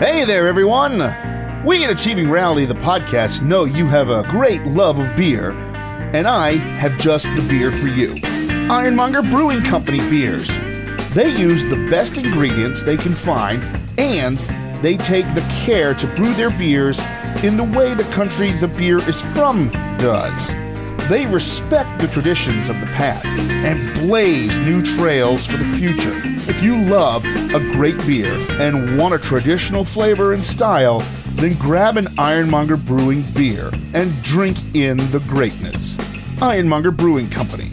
Hey there, everyone! We at Achieving Reality, the podcast, know you have a great love of beer, and I have just the beer for you Ironmonger Brewing Company beers. They use the best ingredients they can find, and they take the care to brew their beers in the way the country the beer is from does. They respect the traditions of the past and blaze new trails for the future. If you love a great beer and want a traditional flavor and style, then grab an Ironmonger Brewing beer and drink in the greatness. Ironmonger Brewing Company.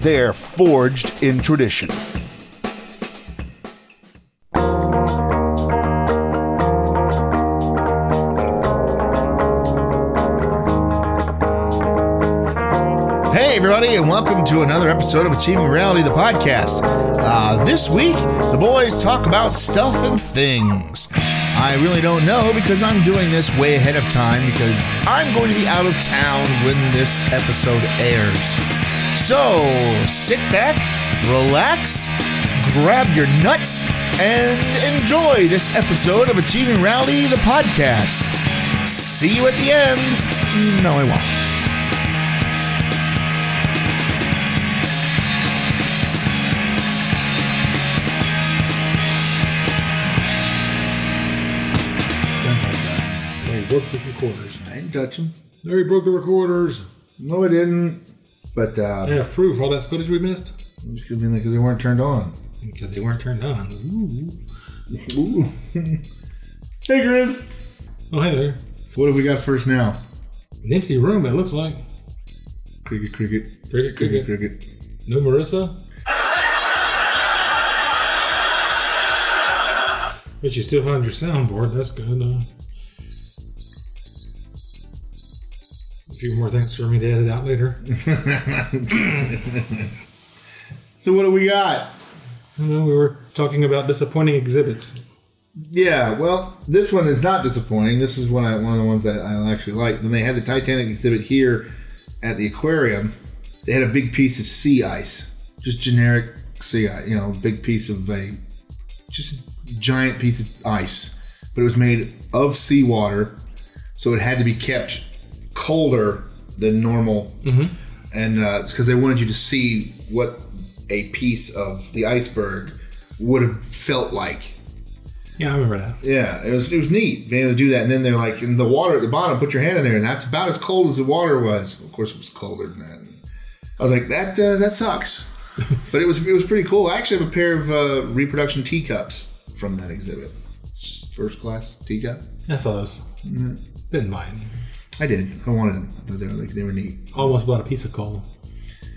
They're forged in tradition. And welcome to another episode of Achieving Reality, the podcast. Uh, this week, the boys talk about stuff and things. I really don't know because I'm doing this way ahead of time because I'm going to be out of town when this episode airs. So sit back, relax, grab your nuts, and enjoy this episode of Achieving Reality, the podcast. See you at the end. No, I won't. Broke the recorders. I didn't touch him. He broke the recorders. No, I didn't. But uh, have proof all that footage we missed because they weren't turned on. because they weren't turned on. Ooh. Ooh. hey, Chris. Oh, hey there. What have we got first now? An empty room, it looks like. Cricket, cricket, Cricket, cricket, cricket. cricket. No Marissa? But you still found your soundboard. That's good. Uh, few more things for me to edit out later. So what do we got? I know we were talking about disappointing exhibits. Yeah, well, this one is not disappointing. This is one I, one of the ones that I actually like. When they had the Titanic exhibit here at the aquarium, they had a big piece of sea ice, just generic sea ice. You know, big piece of a just a giant piece of ice, but it was made of seawater, so it had to be kept colder than normal, Mm-hmm. and uh, it's because they wanted you to see what a piece of the iceberg would have felt like. Yeah, I remember that. Yeah, it was it was neat being able to do that. And then they're like, in the water at the bottom, put your hand in there, and that's about as cold as the water was. Of course, it was colder than that. I was like, that uh, that sucks, but it was it was pretty cool. I actually have a pair of uh, reproduction teacups from that exhibit. First class teacup. I saw those. Didn't buy any. I did. I wanted them. I thought they were like they were neat. Almost bought a piece of coal.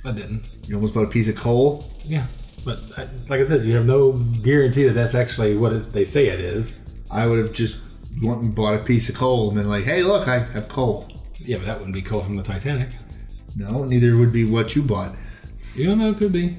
I didn't. You almost bought a piece of coal. Yeah, but I, like I said, you have no guarantee that that's actually what it's, they say it is. I would have just went and bought a piece of coal and been like, hey, look, I have coal. Yeah, but that wouldn't be coal from the Titanic. No, neither would be what you bought. You don't know, it could be.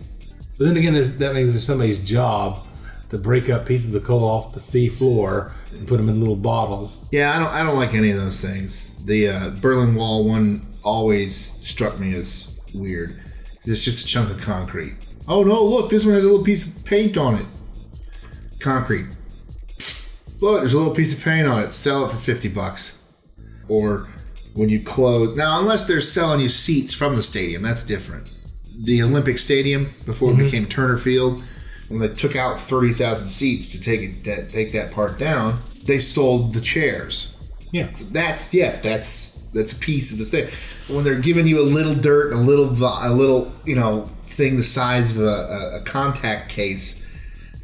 But then again, there's, that means there's somebody's job to break up pieces of coal off the sea floor and put them in little bottles. Yeah, I don't. I don't like any of those things. The uh, Berlin Wall one always struck me as weird. It's just a chunk of concrete. Oh no! Look, this one has a little piece of paint on it. Concrete. Look, there's a little piece of paint on it. Sell it for fifty bucks. Or when you close now, unless they're selling you seats from the stadium, that's different. The Olympic Stadium before it became Turner Field, when they took out thirty thousand seats to take it that take that part down, they sold the chairs Yeah. that's yes, that's that's a piece of the state. When they're giving you a little dirt, a little a little you know thing the size of a, a, a contact case,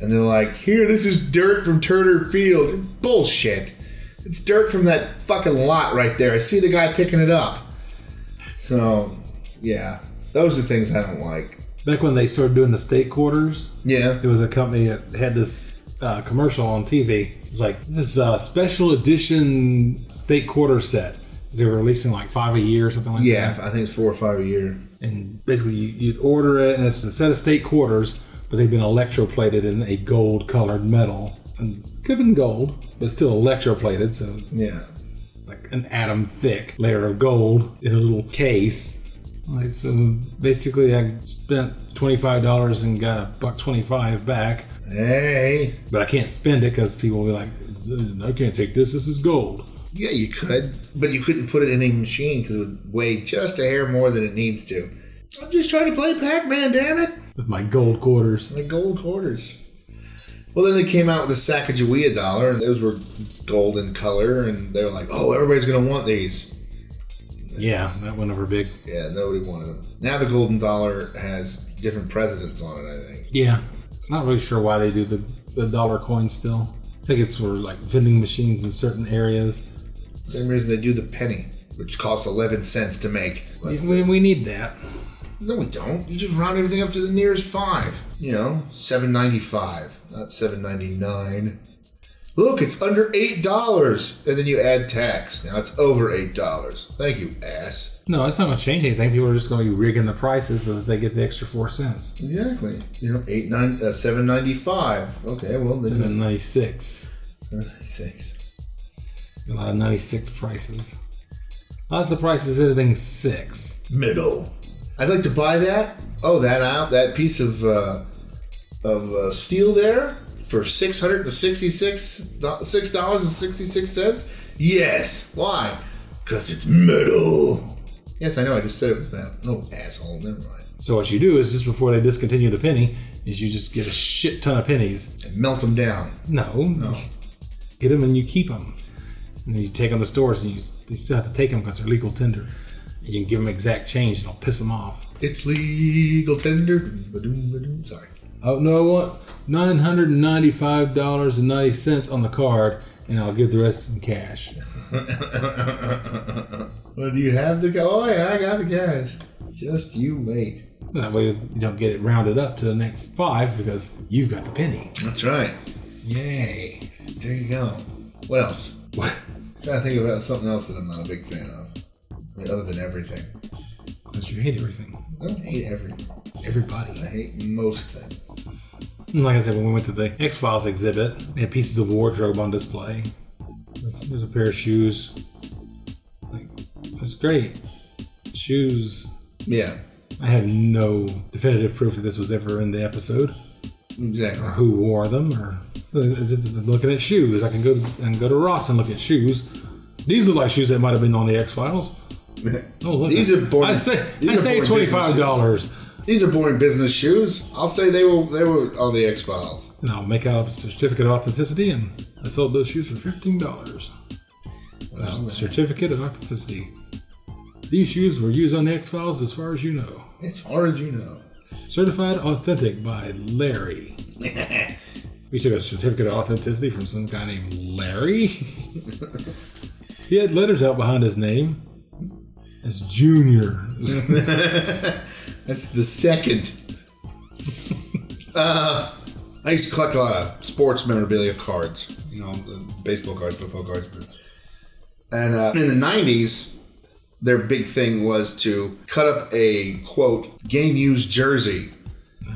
and they're like, "Here, this is dirt from Turner Field." Bullshit. It's dirt from that fucking lot right there. I see the guy picking it up. So, yeah, those are things I don't like. Back when they started doing the state quarters, Yeah, it was a company that had this uh, commercial on TV. It's like this uh, special edition state quarter set. They were releasing like five a year or something like yeah, that. Yeah, I think it's four or five a year. And basically, you- you'd order it, and it's a set of state quarters, but they've been electroplated in a gold colored metal. And could have been gold, but still electroplated, so Yeah, like an atom thick layer of gold in a little case. Like, so basically, I spent twenty five dollars and got a buck twenty five back, hey, but I can't spend it because people will be like, I can't take this. This is gold. Yeah, you could, but you couldn't put it in a machine because it would weigh just a hair more than it needs to. I'm just trying to play Pac-Man, damn it! With my gold quarters. My gold quarters. Well, then they came out with the Sacagawea dollar, and those were gold in color, and they were like, "Oh, everybody's gonna want these." Yeah, that went over big. Yeah, nobody wanted them. Now the golden dollar has different presidents on it. I think. Yeah. Not really sure why they do the, the dollar coin still. I think it's for like vending machines in certain areas. Same reason they do the penny, which costs eleven cents to make. But We, we need that. no, we don't. You just round everything up to the nearest five. You know, seven ninety five, not seven ninety nine. Look, it's under eight dollars, and then you add tax. Now it's over eight dollars. Thank you, ass. No, it's not going to change anything. People are just going to be rigging the prices so that they get the extra four cents. Exactly. You know, eight nine uh, seven ninety five. Okay, well then And 96. A lot of 96 prices. Lots of prices hitting six. Middle. I'd like to buy that. Oh, that out that piece of uh, of uh, steel there for six hundred and sixty six dollars and sixty six cents. Yes. Why? Because it's metal. Yes, I know. I just said it was metal. No asshole. Never mind. So what you do is just before they discontinue the penny, is you just get a shit ton of pennies. And melt them down. No, no. get them and you keep them, and then you take them to stores and you, you still have to take them because they're legal tender. You can give them exact change and it'll piss them off. It's legal tender. Sorry. Oh no, what? Nine hundred and ninety-five dollars and ninety cents on the card, and I'll give the rest in cash. Well, do you have the? Oh yeah, I got the cash. Just you wait. That way you don't get it rounded up to the next five because you've got the penny. That's right. Yay! There you go. What else? What? trying to think about something else that I'm not a big fan of. I mean, other than everything. Because you hate everything. I don't hate everything. Everybody. I hate most things. Like I said, when we went to the X Files exhibit, they had pieces of wardrobe on display. Like, There's a pair of shoes. Like, that's great. Shoes. Yeah, I have no definitive proof that this was ever in the episode, exactly. or who wore them, or uh, uh, uh, looking at shoes. I can go and go to Ross and look at shoes. These look like shoes that might have been on the X Files. Oh, look! These are boring- I say I say twenty five dollars, These are boring business shoes. I'll say they were they were on the X Files. and I'll make out a certificate of authenticity, and I sold those shoes for fifteen dollars. Certificate of authenticity. These shoes were used on the X Files, as far as you know. As far as you know. Certified authentic by Larry. We took a certificate of authenticity from some guy named Larry. he had letters out behind his name as Junior. That's the second. uh, I used to collect a lot of sports memorabilia cards. You know, baseball cards, football cards. But, and uh, in the '90s, their big thing was to cut up a quote game used jersey,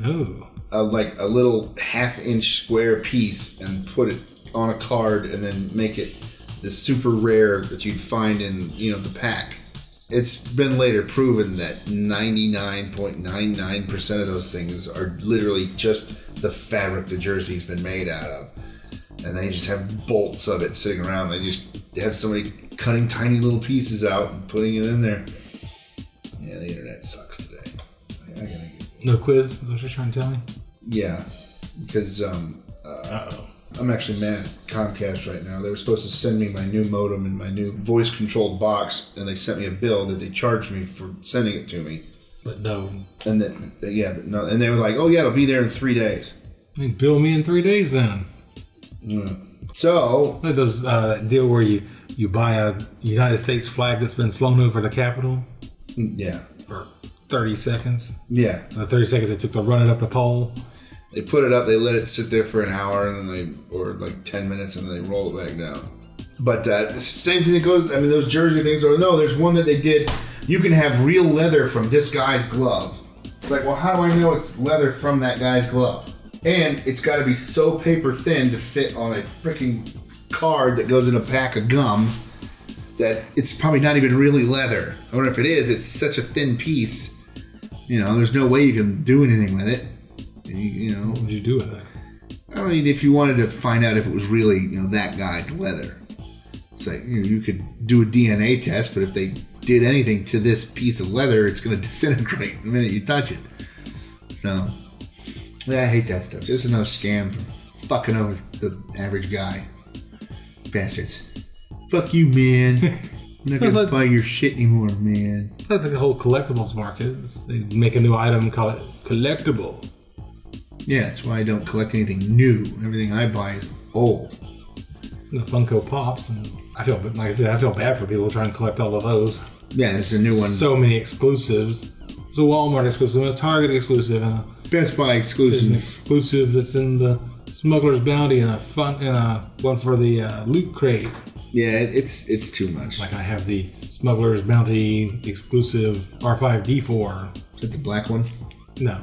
oh. uh, like a little half-inch square piece, and put it on a card, and then make it this super rare that you'd find in you know the pack. It's been later proven that 99.99% of those things are literally just the fabric the jersey's been made out of. And they just have bolts of it sitting around. They just have somebody cutting tiny little pieces out and putting it in there. Yeah, the internet sucks today. I gotta get No quiz? Is what you're trying to tell me? yeah, because um, uh, I'm actually mad at Comcast right now. They were supposed to send me my new modem and my new voice controlled box, and they sent me a bill that they charged me for sending it to me. But no. And then, yeah, but no, and they were like, "Oh yeah, it'll be there in three days." I mean, bill me in three days then. So Like those uh, that deal where you you buy a United States flag that's been flown over the Capitol yeah, for 30 seconds. yeah, The 30 seconds it took to run it up the pole. They put it up, they let it sit there for an hour, and then they or like ten minutes, and then they roll it back down. But uh, same thing that goes. I mean, those jersey things. Or no, there's one that they did. You can have real leather from this guy's glove. It's like, well, how do I know it's leather from that guy's glove? And it's got to be so paper thin to fit on a freaking card that goes in a pack of gum that it's probably not even really leather. Or if it is, it's such a thin piece. You know, there's no way you can do anything with it. You, you know, what would you do with it? I mean, if you wanted to find out if it was really, you know, that guy's leather, it's like you, know, you could do a DNA test, but if they did anything to this piece of leather, it's going to disintegrate the minute you touch it. So, yeah, I hate that stuff. Just another scam for fucking over the average guy. Bastards. Fuck you, man. I'm not gonna like- buy your shit anymore, man. It's like the whole collectibles market. They make a new item, call it collectible. Yeah, that's why I don't collect anything new. Everything I buy is old. The Funko Pops, and I feel, like I said, I feel bad for people trying to collect all of those. Yeah, there's a new one. So many exclusives. It's a Walmart exclusive, a Target exclusive, and a, Best Buy there's an exclusive. exclusive that's in the Smuggler's Bounty, and a fun, and a one for the uh, Loot Crate. Yeah, it, it's it's too much. Like I have the Smuggler's Bounty exclusive R5D4. Is that the black one? No,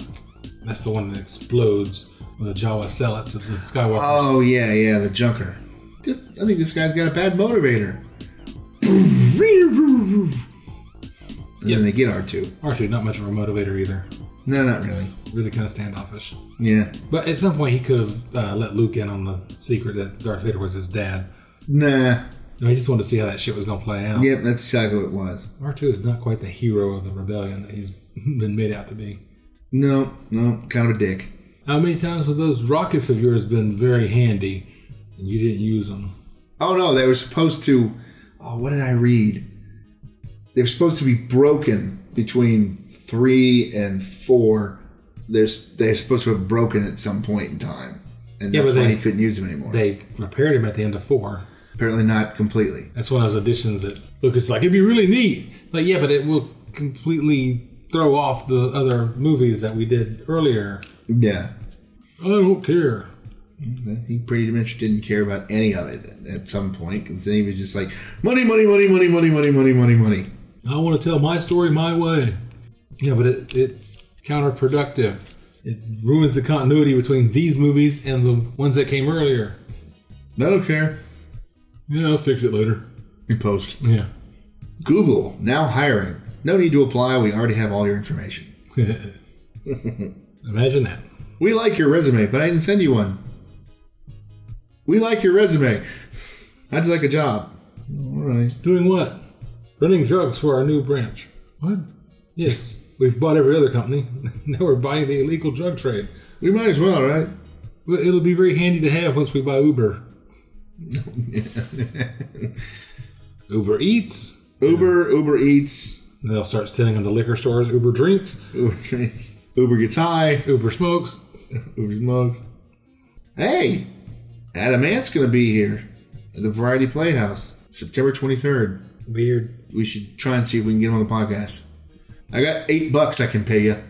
that's the one that explodes when the Jawa sell it to the Skywalkers. Oh yeah, yeah, the junker. Just, I think this guy's got a bad motivator. And then they get R2. R2, not much of a motivator either. No, not really. Really kind of standoffish. Yeah. But at some point, he could have uh, let Luke in on the secret that Darth Vader was his dad. Nah. No, he just wanted to see how that shit was going to play out. Yep, that's exactly what it was. R2 is not quite the hero of the rebellion that he's been made out to be. No, no, kind of a dick. How many times have those rockets of yours been very handy and you didn't use them? Oh no, they were supposed to. Oh, what did I read? They're supposed to be broken between three and four. There's they're supposed to have broken at some point in time, and Yeah, that's why they- he couldn't use them anymore. They repaired him at the end of four. Apparently, not completely. That's one of those additions that Lucas is like, it'd be really neat. Like, yeah, but it will completely throw off the other movies that we did earlier. Yeah, I don't care. he pretty much didn't care about any of it at some point because then he was just like money, money, money, money, money, money, money, money, money. I want to tell my story my way. Yeah, but it, it's counterproductive. It ruins the continuity between these movies and the ones that came earlier. I don't care. Yeah, I'll fix it later. You post Yeah. Google now hiring. No need to apply. We already have all your information. Imagine that. We like your resume, but I didn't send you one. We like your resume. I'd like a job. All right. Doing what? Running drugs for our new branch. What? Yes. We've bought every other company. now we're buying the illegal drug trade. We might as well, right? Well, It'll be very handy to have once we buy Uber. Uber Eats. Uber, Uber Eats, They'll start sending them to liquor stores. Uber Drinks. Uber drinks, Uber gets high, Uber Smokes. Uber smokes. Hey, Adam Ant's gonna be here at the Variety Playhouse, September 23rd. Weird. We should try and see if we can get him on the podcast. I got eight bucks I can pay you.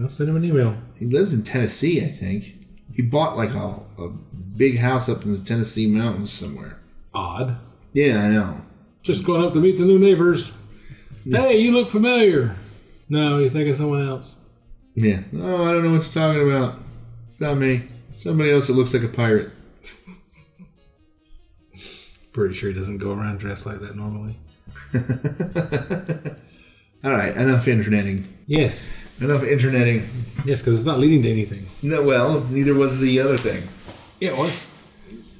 I'll send him an email. He lives in Tennessee, I think. He bought like a, a big house up in the Tennessee mountains somewhere. Odd. Yeah, I know. Just going up to meet the new neighbors. Hey, you look familiar. No, you're thinking someone else. Yeah. Oh, I don't know what you're talking about. It's not me. Somebody else that looks like a pirate. Pretty sure he doesn't go around dressed like that normally. All right, enough interneting. Yes. Enough interneting. Yes, because it's not leading to anything. No, well, neither was the other thing. Yeah, it was.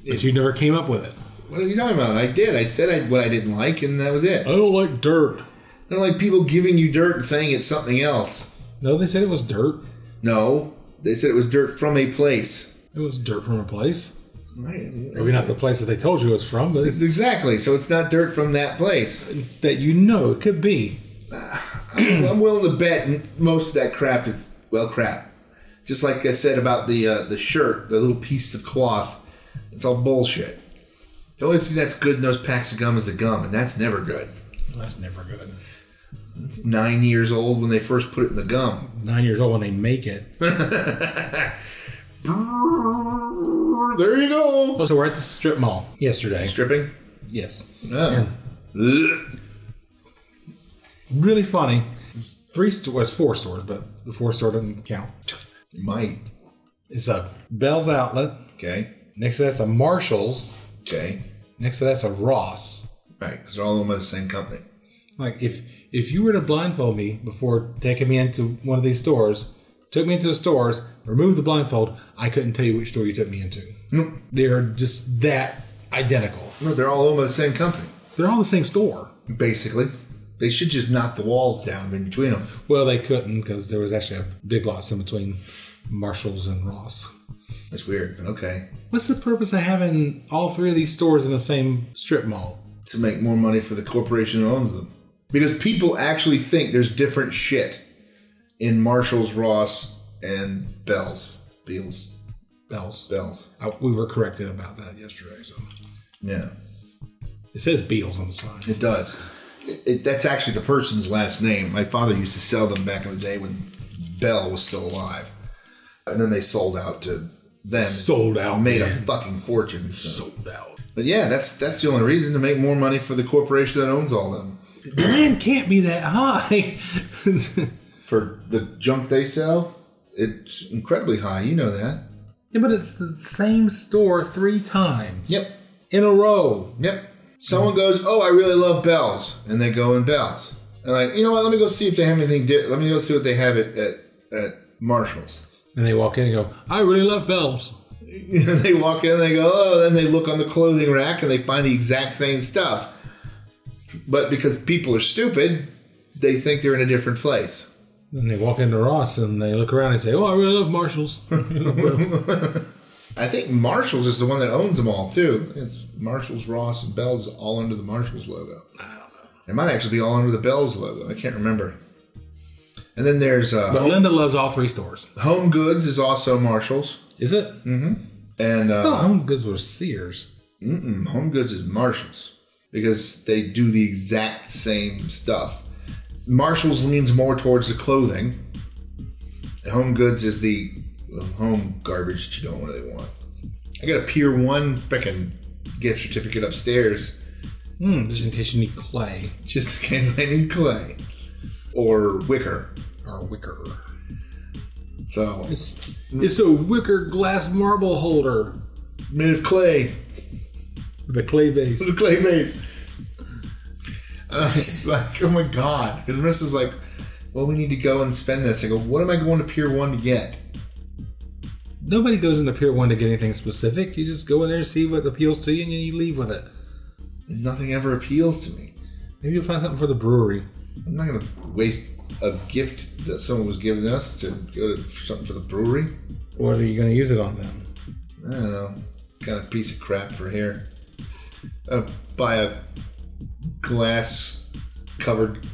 But you never came up with it. What are you talking about? I did. I said I, what I didn't like, and that was it. I don't like dirt. I don't like people giving you dirt and saying it's something else. No, they said it was dirt. No, they said it was dirt from a place. It was dirt from a place. Right. Maybe not the place that they told you it's from, but It's it's exactly. So it's not dirt from that place. that you know it could be. I'm willing to bet most of that crap is well crap. Just like I said about the uh, the shirt, the little piece of cloth, it's all bullshit. The only thing that's good in those packs of gum is the gum, and that's never good. That's never good. It's nine years old when they first put it in the gum. Nine years old when they make it. There you go. Oh, so we're at the strip mall yesterday. Stripping. Yes. Oh. Ugh. Really funny. It's three stores, four stores, but the fourth store doesn't count. Might. It's a Bell's Outlet. Okay. Next to that's a Marshalls. Okay. Next to that's a Ross. Right, because they're all owned by the same company. Like if if you were to blindfold me before taking me into one of these stores took me into the stores, removed the blindfold, I couldn't tell you which store you took me into. Nope. They're just that identical. No, they're all owned by the same company. They're all the same store. Basically, they should just knock the wall down in between them. Well, they couldn't because there was actually a big lots in between Marshalls and Ross. That's weird, but okay. What's the purpose of having all three of these stores in the same strip mall? To make more money for the corporation that owns them, because people actually think there's different shit in Marshalls, Ross, and Bell's. Beals, Bells. Bell's. I, we were corrected about that yesterday. So Yeah, it says Beals on the side. it does. It, it, that's actually the person's last name. My father used to sell them back in the day when Bell was still alive, and then they sold out to them. Sold out, made a fucking fortune. So. Sold out. But yeah, that's that's the only reason to make more money for the corporation that owns all them. Demand can't be that high. For the junk they sell, it's incredibly high. You know that. yeah, but it's the same store three times Yep. in a row. Yep. Someone goes, "Oh, I really love Bell's," and they go in Bell's, and like, you know what? Let me go see if they have anything. Di- Let me go see what they have at at, at Marshalls. And they walk in and go, I really love bells. and they walk in, and they go, "Oh," and then they look on the clothing rack and they find the exact same stuff. But because people are stupid, they think they're in a different place. And they walk into Ross and they look around and say, Oh, I really love Marshalls. I think Marshalls is the one that owns them all too. It's Marshalls, Ross, and Bell's all under the Marshalls logo. I don't know. It might actually be all under the Bell's logo. I can't remember. And then there's uh, But Linda loves all three stores. Home Goods is also Marshalls, Is it? Mm-hmm. And uh, Oh, Home Goods was Sears. mm-mm, Home Goods is Marshalls because they do the exact same stuff. Marshalls leans more towards the clothing. Home Goods is the home garbage that you don't really want. I got a Pier One freaking gift certificate upstairs Hmm, just in case you need clay just in case I need clay or wicker. or wicker. So It's, it's a wicker glass marble holder made of clay. A clay base. the clay base. And I was like, oh my god. Because Marissa's like, well, we need to go and spend this. I go, what am I going to Pier 1 to get? Nobody goes into Pier 1 to get anything specific. You just go in there and see what appeals to you and then you leave with it. Nothing ever appeals to me. Maybe you'll find something for the brewery. I'm not going to waste a gift that someone was giving us to go to for something for the brewery. What are you going to use it on then? I don't know. Kind of piece of crap for here. Uh, buy a glass covered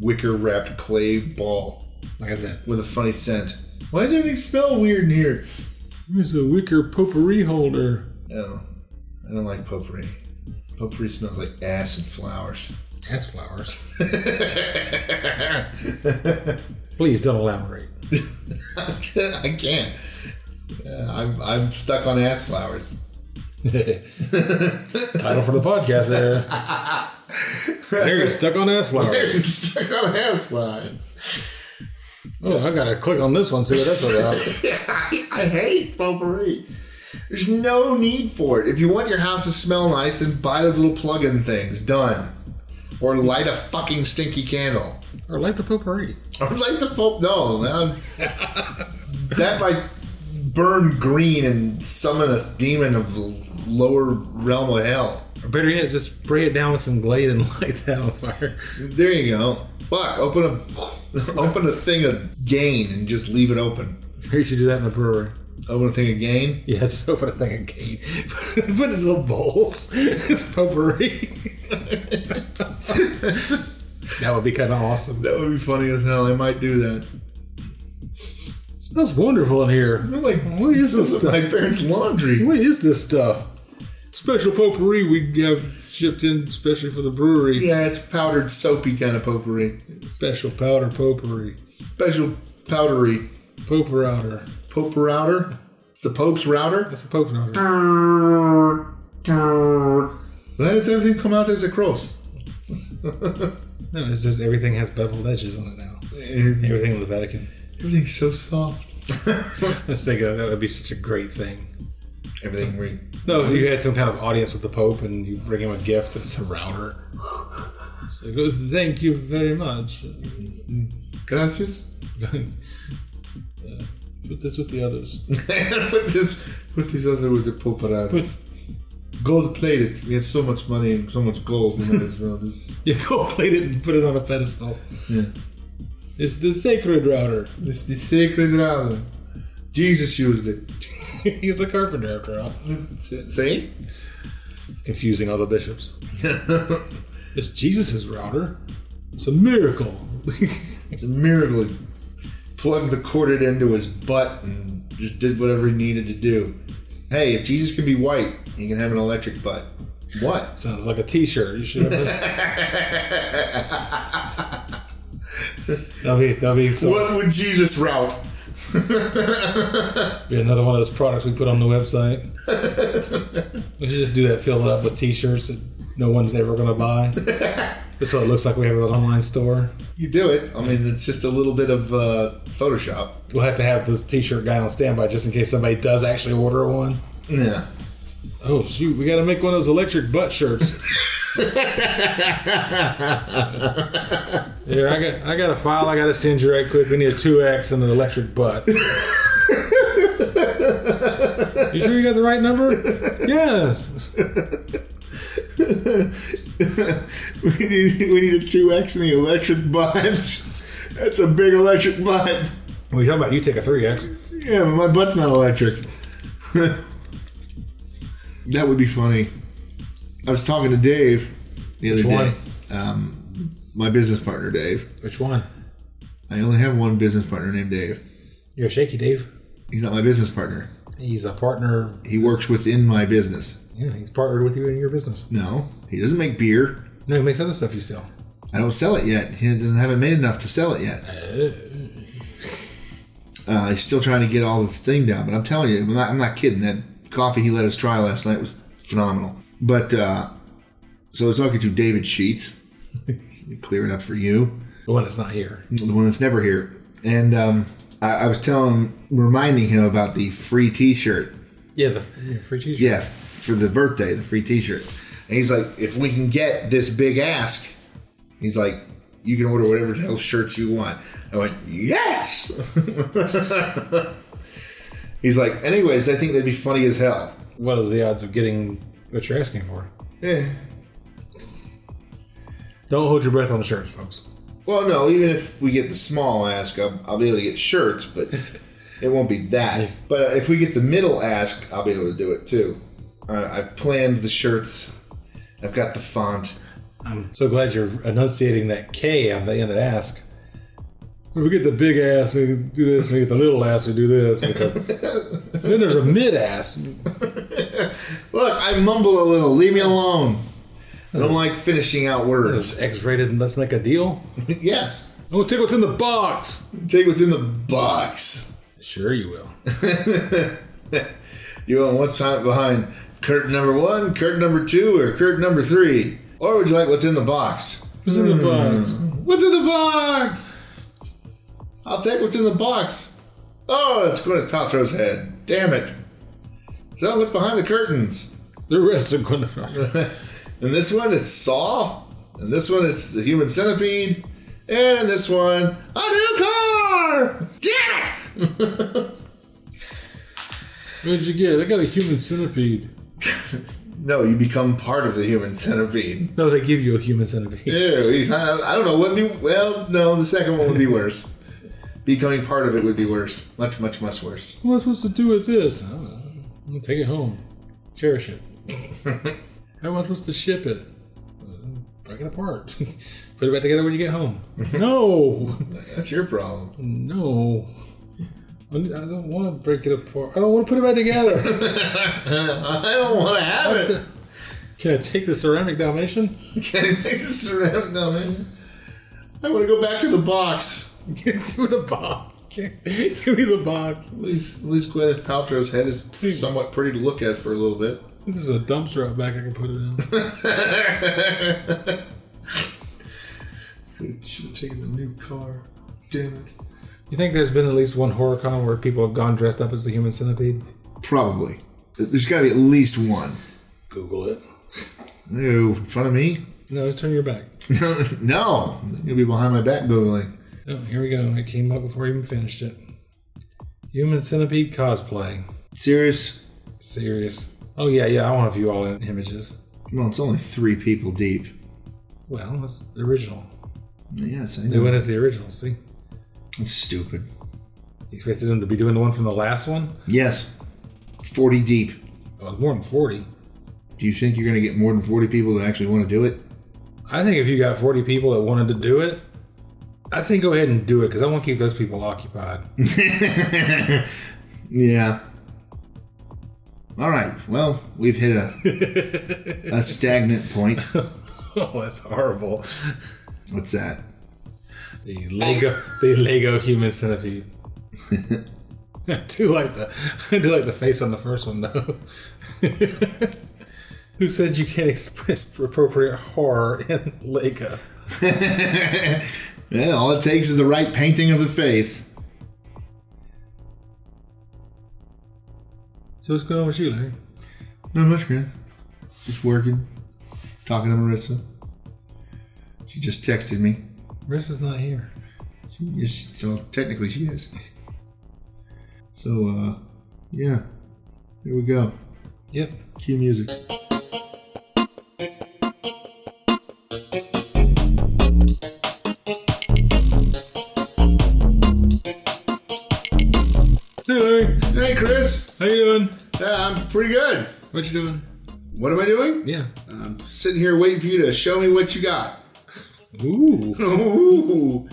wicker wrapped clay ball Like I said, with a funny scent. Why does everything smell weird in here? it's a wicker potpourri holder. No, I don't like potpourri. Potpourri smells like ass and flowers. Ass flowers. Please don't elaborate. I can't. Uh, I'm, I'm stuck on ass flowers. Title for the podcast there. there you're stuck on ass I'm flowers. stuck on ass flowers. Oh, I gotta click on this one, see what that's about. I, I hate potpourri. There's no need for it. If you want your house to smell nice, then buy those little plug-in things. Done. Or light a fucking stinky candle. Or light the potpourri. Or light the pope. No, that, that might burn green and summon a demon of the lower realm of hell. Or better yet, just spray it down with some Glade and light that on fire. There you go. Fuck. Open a open a thing of gain and just leave it open. Maybe you should do that in the brewery. Open a thing of gain. Yeah, just open a thing of gain. Put it in little bowls. It's potpourri. that would be kind of awesome. That would be funny as hell. I might do that. smells wonderful in here. I'm like, What is this is my parents' laundry. What is this stuff? Special potpourri we have shipped in especially for the brewery. Yeah, it's powdered, soapy kind of potpourri. Special powder potpourri. Special powdery Pope router. Pope router. It's the Pope's router. That's the Pope's router. Why does everything come out as a cross? No, it's just everything has beveled edges on it now. Everything in the Vatican. Everything's so soft. Let's think of that would be such a great thing. Everything we. No, you had some kind of audience with the Pope and you bring him a gift. It's a router. It's like, thank you very much. Gracias. Uh, put this with the others. put this, put these other with the pulparati. With gold plated. We have so much money and so much gold. We might as well just, you go plate it and put it on a pedestal. yeah. It's the sacred router. This the sacred router. Jesus used it. He's a carpenter after all. See? Confusing all the bishops. It's Jesus' router. It's a miracle. It's a miracle. He plugged the corded into his butt and just did whatever he needed to do. Hey, if Jesus can be white, he can have an electric butt. What? Sounds like a T-shirt. You should have. that'll be that'll be, so, What would Jesus route? be another one of those products we put on the website. we should just do that. Fill it up with T-shirts that no one's ever going to buy. Just so it looks like we have an online store. You do it. I mean, it's just a little bit of uh, Photoshop. We'll have to have this T-shirt guy on standby just in case somebody does actually order one. Yeah. Oh shoot, we got to make one of those electric butt shirts. Here, I got I got a file I got to send you right quick. We need a two X and an electric butt. you sure you got the right number? Yes. we need we need a two X and the electric butt. That's a big electric butt. Well, you talking about you take a three X? Yeah, but my butt's not electric. that would be funny. I was talking to Dave the other Which one? day. Um, my business partner, Dave. Which one? I only have one business partner named Dave. You're shaky, Dave. He's not my business partner. He's a partner. He works within my business. Yeah, he's partnered with you in your business. No, he doesn't make beer. No, he makes other stuff you sell. I don't sell it yet. He doesn't haven't made enough to sell it yet. Uh, he's still trying to get all the thing down. But I'm telling you, I'm not, I'm not kidding. That coffee he let us try last night was phenomenal. But uh, so I was talking to David Sheets. Clear it up for you, The one that's not here. the one that's never here. And um, I, I was telling reminding him about the free T-shirt. Yeah, the yeah, free T-shirt. Yeah, for the birthday, the free T-shirt. And he's like, if we can get this big ask, he's like, you can order whatever the hell shirts you want. I went, yes. he's like, anyways, I think that'd be funny as hell. What are the odds of getting what you're asking for? Eh. Don't hold your breath on the shirts, folks. Well, no, even if we get the small ask, I'll, I'll be able to get shirts, but it won't be that. But if we get the middle ask, I'll be able to do it too. Uh, I've planned the shirts. I've got the font. I'm so glad you're enunciating that K on the end of ask. If we get the big ass, we do this. We get the little ass, we do this. We get the- then there's a mid ass. Look, I mumble a little. Leave me alone. I don't like finishing out words. It's X-rated, and let's make a deal. yes. I'm gonna take what's in the box. Take what's in the box. Sure, you will. You want what's behind curtain number one, curtain number two, or curtain number three? Or would you like what's in the box? What's in the hmm. box? What's in the box? I'll take what's in the box. Oh, it's Gwyneth Paltrow's head. Damn it. So what's behind the curtains? The rest of Gwyneth. In this one, it's Saw. In this one, it's the Human Centipede. And in this one, a new car! Damn it! What did you get? I got a human centipede. no, you become part of the Human Centipede. No, they give you a human centipede. Ew, I I don't know what be. Well, no, the second one would be worse. Becoming part of it would be worse. Much, much, much worse. What am I supposed to do with this? I don't know. I'm gonna take it home. Cherish it. How am I supposed to ship it? Uh, Break it apart. Put it back together when you get home. no, That's your problem. no. I don't want to break it apart. I don't want to put it back together. I don't want to have it. Can I take the ceramic Dalmatian? Can I take the ceramic man? I want to go back to the box. Give me the box. Give me the box. At least, at least Gwyneth Paltrow's head is somewhat pretty to look at for a little bit. This is a dumpster out back. I can put it in. Should have taken the new car. Damn it. You think there's been at least one horror con where people have gone dressed up as the human centipede? Probably. There's got to be at least one. Google it. No, in front of me? No, turn your back. no, you'll be behind my back googling. Oh, here we go. It came up before I even finished it. Human centipede cosplay. Serious? Serious. Oh yeah, yeah. I want to view all the images. Well, it's only three people deep. Well, that's the original. Yes, I They know. went as the original. See, It's stupid. you expected them to be doing the one from the last one. Yes. 40 deep. Oh, it's more than forty. Do you think you're going to get more than 40 people that actually want to do it? I think if you got forty people that wanted to do it, I think go ahead and do it because I want to keep those people occupied. Yeah. All right. Well, we've hit a, a stagnant point. oh, that's horrible. What's that? The Lego, the Lego human centipede. I do like the, I do like the face on the first one though. Who said you can't express appropriate horror in Lego? Yeah, all it takes is the right painting of the face. So what's going on with you, Larry? Not much, Chris. Just working, talking to Marissa. She just texted me. Marissa's not here. She just, so technically she is. So, uh, yeah. There we go. Yep. Cue music. Yeah, I'm pretty good. What you doing? What am I doing? Yeah. I'm sitting here waiting for you to show me what you got. Ooh. Ooh.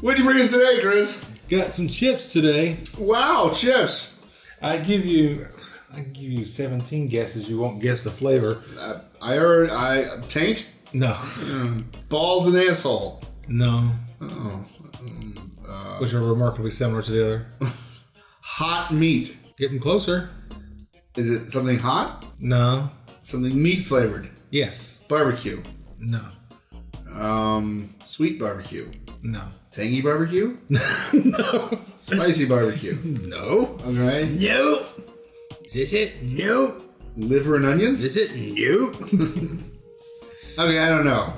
What'd you bring us today, Chris? Got some chips today. Wow, chips. I give you, I give you seventeen guesses. You won't guess the flavor. Uh, I heard I taint No. balls and asshole. No. Oh, Which are remarkably similar to the other. hot meat. Getting closer. Is it something hot? No. Something meat flavored? Yes. Barbecue. No. Um, sweet barbecue. No. Tangy barbecue. no. Spicy barbecue. No. Okay. No. Is this it? No. Liver and onions. Is this it? No. Okay, I don't know.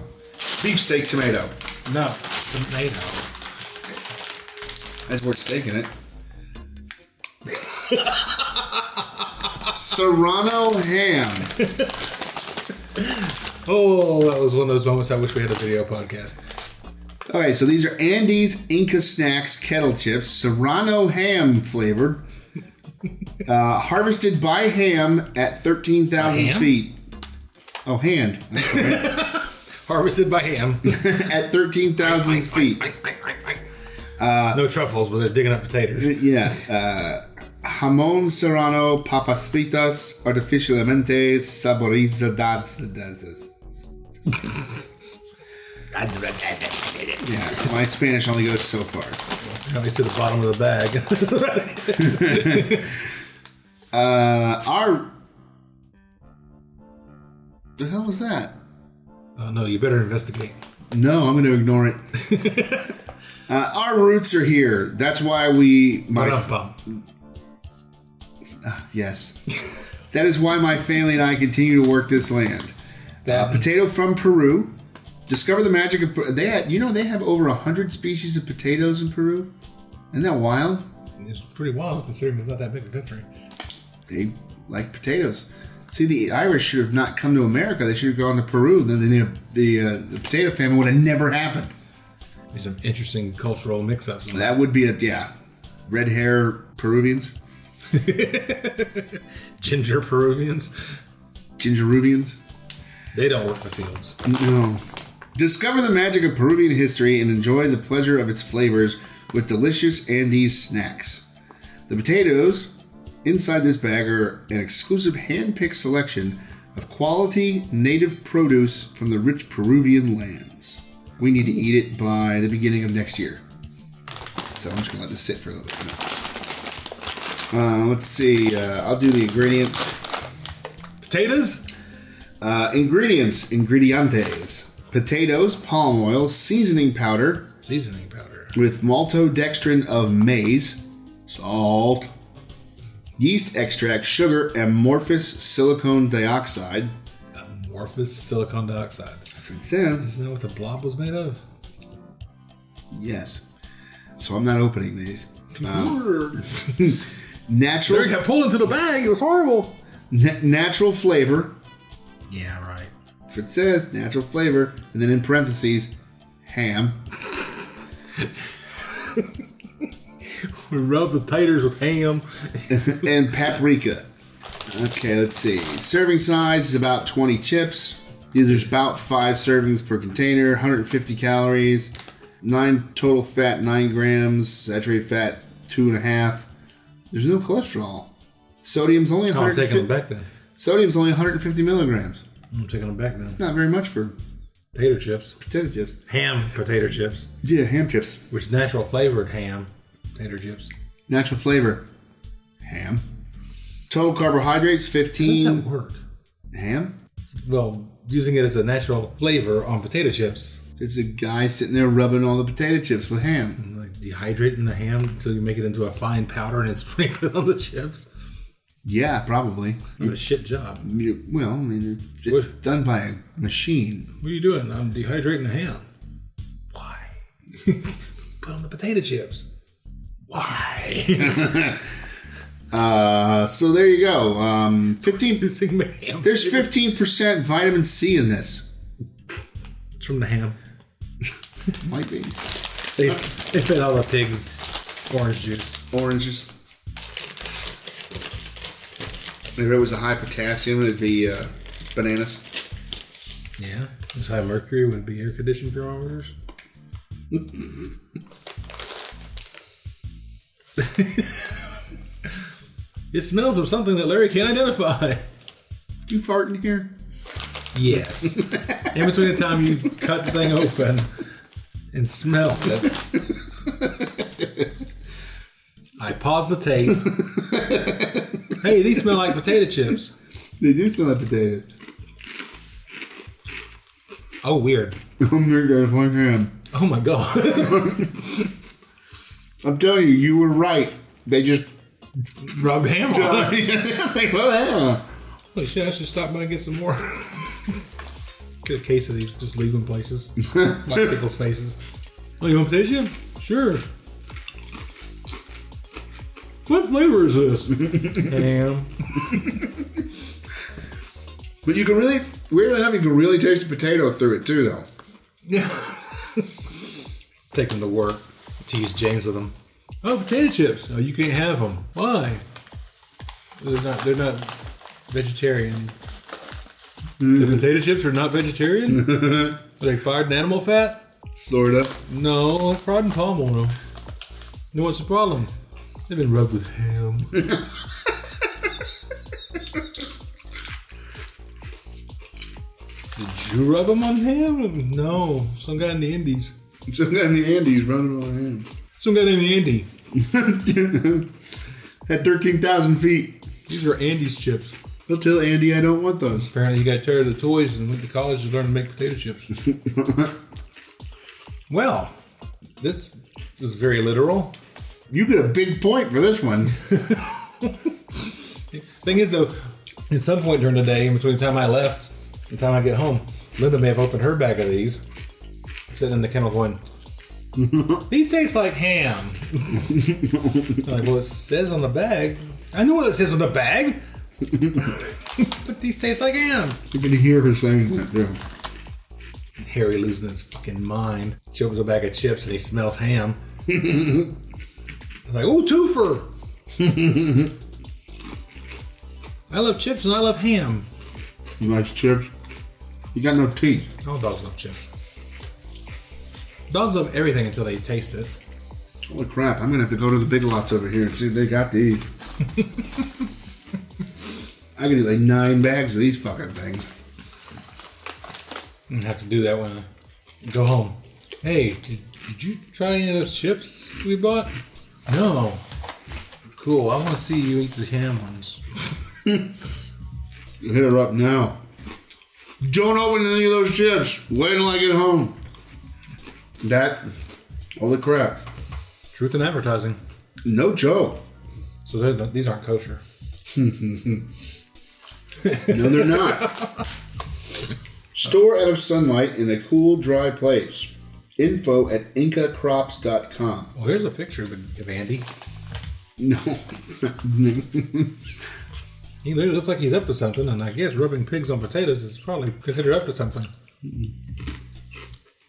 Beefsteak tomato. no. Tomato. That's worth steak in it. Serrano ham. Oh, that was one of those moments I wish we had a video podcast. Okay, so these are Andes Inca Snacks kettle chips, Serrano ham flavored, uh, harvested by ham at 13,000 By feet. Oh, hand. Harvested by ham. at 13,000 feet. no truffles, but they're digging up potatoes. Yeah. Uh, jamón serrano, papas fritas, artificialmente saborizadas. Yeah, my Spanish only goes so far. Got me to the bottom of the bag. Uh, our. The hell was that? oh no, you better investigate. No, I'm going to ignore it. uh, our roots are here. That's why we. My Ba-dum-bum. yes, that is why my family and I continue to work this land. Uh, potato from Peru. Discover the magic of Peru. They had, you know, they have over hundred species of potatoes in Peru. Isn't that wild? It's pretty wild considering it's not that big a country. They like potatoes. See, the Irish should have not come to America. They should have gone to Peru. Then the the, uh, the potato famine would have never happened. There's some interesting cultural mix-ups. That would be a yeah, red hair Peruvians, Ginger Peruvians. Gingeruvians. They don't work the fields. No. Discover the magic of Peruvian history and enjoy the pleasure of its flavors with delicious Andes snacks. The potatoes inside this bag are an exclusive hand-picked selection of quality native produce from the rich Peruvian lands. We need to eat it by the beginning of next year. So I'm just gonna let this sit for a little bit. Uh, let's see. Uh, I'll do the ingredients. Potatoes? Uh, ingredients, ingredientes: potatoes, palm oil, seasoning powder Seasoning powder. with maltodextrin of maize, salt, yeast extract, sugar, amorphous silicon dioxide. Amorphous silicon dioxide. That's what it says. Isn't that what the blob was made of? Yes. So I'm not opening these. Natural Larry got pulled into the bag. It was horrible. na- natural flavor. Yeah, right. That's what it says. Natural flavor, and then in parentheses, ham. We rub the taters with ham. and paprika. Okay, let's see. Serving size is about 20 chips. There's about five servings per container, 150 calories, nine total fat, nine grams, saturated fat, two and a half. There's no cholesterol. Sodium's only Oh, I'm taking 150. them back then. Sodium's only 150 milligrams. I'm taking them back then. It's not very much for Potato chips. potato chips. Ham potato chips. Yeah, ham chips. Which natural flavored ham potato chips. Natural flavor. Ham. Total carbohydrates, 15. How does 15. that work? Ham? Well, using it as a natural flavor on potato chips. There's a guy sitting there rubbing all the potato chips with ham. Like dehydrating the ham until you make it into a fine powder and then sprinkle it on the chips. Yeah, probably. What a shit job. You- Well, I mean, it's What? done by a machine. What are you doing? I'm dehydrating the ham. Why? Put on the potato chips. Why? Uh, so there you go. Um, fifteen. this thing made ham. There's fifteen percent vitamin C in this. It's from the ham. Might be They, they fed all the pigs orange juice. oranges. If it was a high potassium, it'd be uh, bananas. Yeah. This high mercury would be air conditioned thermometers. it smells of something that Larry can't identify. You fart in here? Yes. In between the time you cut the thing open and smell it. I pause the tape. hey, these smell like potato chips. They do smell like potatoes. Oh, weird. Guys, like ham. Oh my god. Oh I'm telling you, you were right. They just. Rub ham on. yeah. Holy shit, I should stop by and get some more. Get a case of these, just leave them places. like people's faces. Oh, you want potato chip? Sure. What flavor is this? ham. But you can really, weirdly enough, you can really taste the potato through it too, though. Yeah. Take them to work. Tease James with them. Oh, potato chips. Oh, you can't have them. Why? They're not. They're not vegetarian. Mm-hmm. The potato chips are not vegetarian. are they fired in animal fat? Sort of. No, fried in palm oil. Know what's the problem? They've been rubbed with ham. Did you rub them on ham? No, some guy in the Indies. Some guy in the Andes running on. Some guy named Andy. At 13,000 feet. These are Andy's chips. They'll tell Andy I don't want those. Apparently, he got tired of the toys and went to college to learn to make potato chips. well, this was very literal. You get a big point for this one. Thing is, though, at some point during the day, in between the time I left and the time I get home, Linda may have opened her bag of these, sitting in the kennel going, These taste like ham. Like, well, it says on the bag. I know what it says on the bag. but these taste like ham. You can hear her saying that too. Harry losing his fucking mind. She opens a bag of chips and he smells ham. Like, oh, twofer. I love chips and I love ham. You like chips? You got no teeth. All dogs love chips. Dogs love everything until they taste it. Holy crap, I'm gonna have to go to the big lots over here and see if they got these. I could eat like nine bags of these fucking things. I'm gonna have to do that when I go home. Hey, did, did you try any of those chips we bought? No. Cool. I want to see you eat the ham ones. You hit her up now. Don't open any of those chips. Wait till I get home. That, holy crap. Truth in advertising. No joke. So these aren't kosher. No, they're not. Store out of sunlight in a cool, dry place. Info at inkacrops.com. Well, here's a picture of, the, of Andy. No. He literally looks like he's up to something, and I guess rubbing pigs on potatoes is probably considered up to something.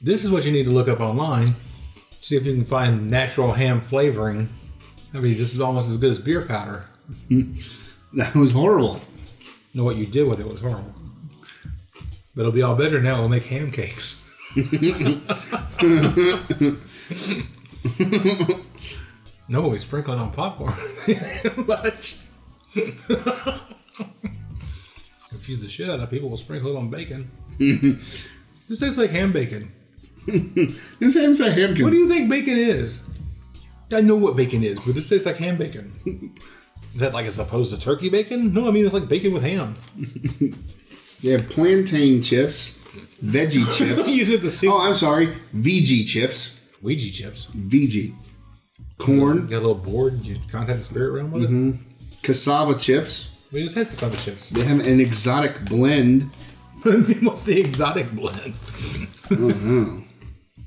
This is what you need to look up online. See if you can find natural ham flavoring. I mean, this is almost as good as beer powder. that was horrible. Know what you did with it was horrible. But it'll be all better now. We'll make ham cakes. no, we sprinkle it on popcorn. Much. Confuse the shit out of people. We'll sprinkle it on bacon. this tastes like ham bacon. This ham's a ham. bacon. What do you think bacon is? I know what bacon is, but this tastes like ham bacon. Is that like as opposed to turkey bacon? No, I mean it's like bacon with ham. They have plantain chips, veggie chips. Use it to see oh, I'm sorry, VG chips. Ouija chips. VG. Corn, You got a little board. You contact the spirit realm with it. cassava chips. We just had cassava chips. They have an exotic blend. What's the exotic blend?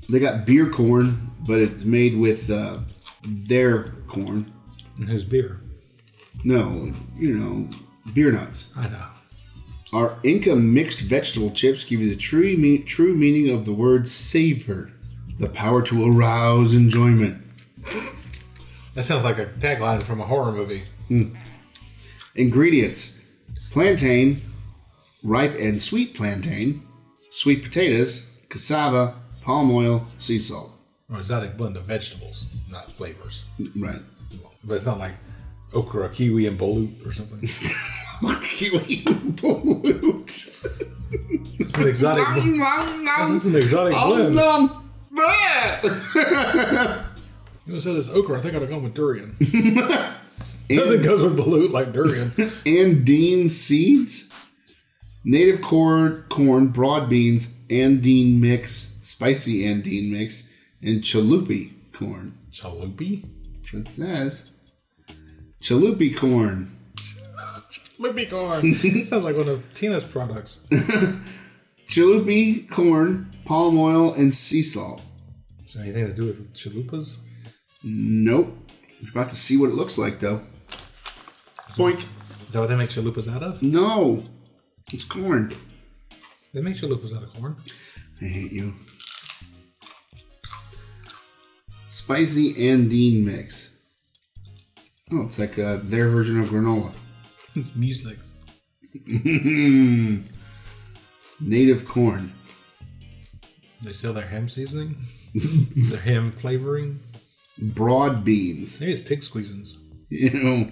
They got beer corn, but it's made with uh, their corn. And who's beer? No, you know, beer nuts. I know. Our Inca mixed vegetable chips give you the true, me- true meaning of the word savor, the power to arouse enjoyment. That sounds like a tagline from a horror movie. Hmm. Ingredients plantain, ripe and sweet plantain, sweet potatoes, cassava, palm oil, sea salt. Or exotic blend of vegetables, not flavors. Right. But it's not like okra, kiwi, and balut or something. Kiwi pollute. It's an exotic. It's an exotic blend. nom. Bah! You know, said this okra. I think I'd have gone with durian. Nothing goes with balut like durian. Andine seeds, native corn, corn, broad beans, Andine mix, spicy Andine mix, and chalupi corn. Chalupi? That's what it says. Chalupi corn. Chalupi corn. Sounds like one of Tina's products. Chalupi corn, palm oil, and sea salt. Is there anything to do with chalupas? Nope. We're about to see what it looks like, though. Boink. Is that what they make chalupas out of? No. It's corn. They make chalupas out of corn. I hate you. Spicy Andine mix. Oh, it's like uh, their version of granola. It's muesli. Native corn. They sell their ham seasoning, their ham flavoring. Broad beans. Maybe it's pig squeezins. You know,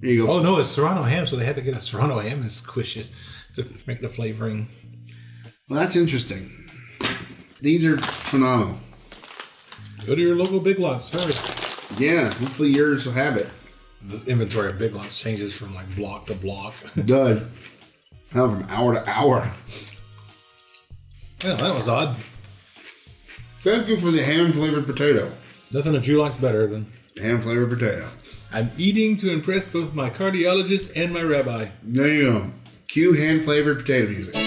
there you go. Oh no, it's Serrano ham, so they had to get a Serrano ham and squish it to make the flavoring. Well, that's interesting. These are phenomenal. Go to your local Big Lots. Hurry. Yeah, hopefully yours will have it. The inventory of Big Lots changes from like block to block. Dud. Hell, from hour to hour. well, that was odd. Thank you for the ham flavored potato. Nothing that you likes better than Ham flavored potato. I'm eating to impress both my cardiologist and my rabbi. There you go. Cue hand flavored potato music.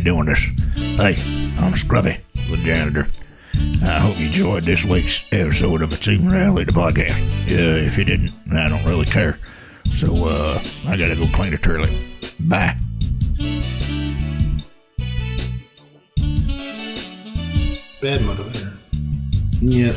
Be doing this. Hey, I'm Scruffy, the janitor. I hope you enjoyed this week's episode of Achieving Reality, the podcast. Uh, if you didn't, I don't really care. So, uh, I gotta go clean the toilet. Bye. Bad motivator. Yep.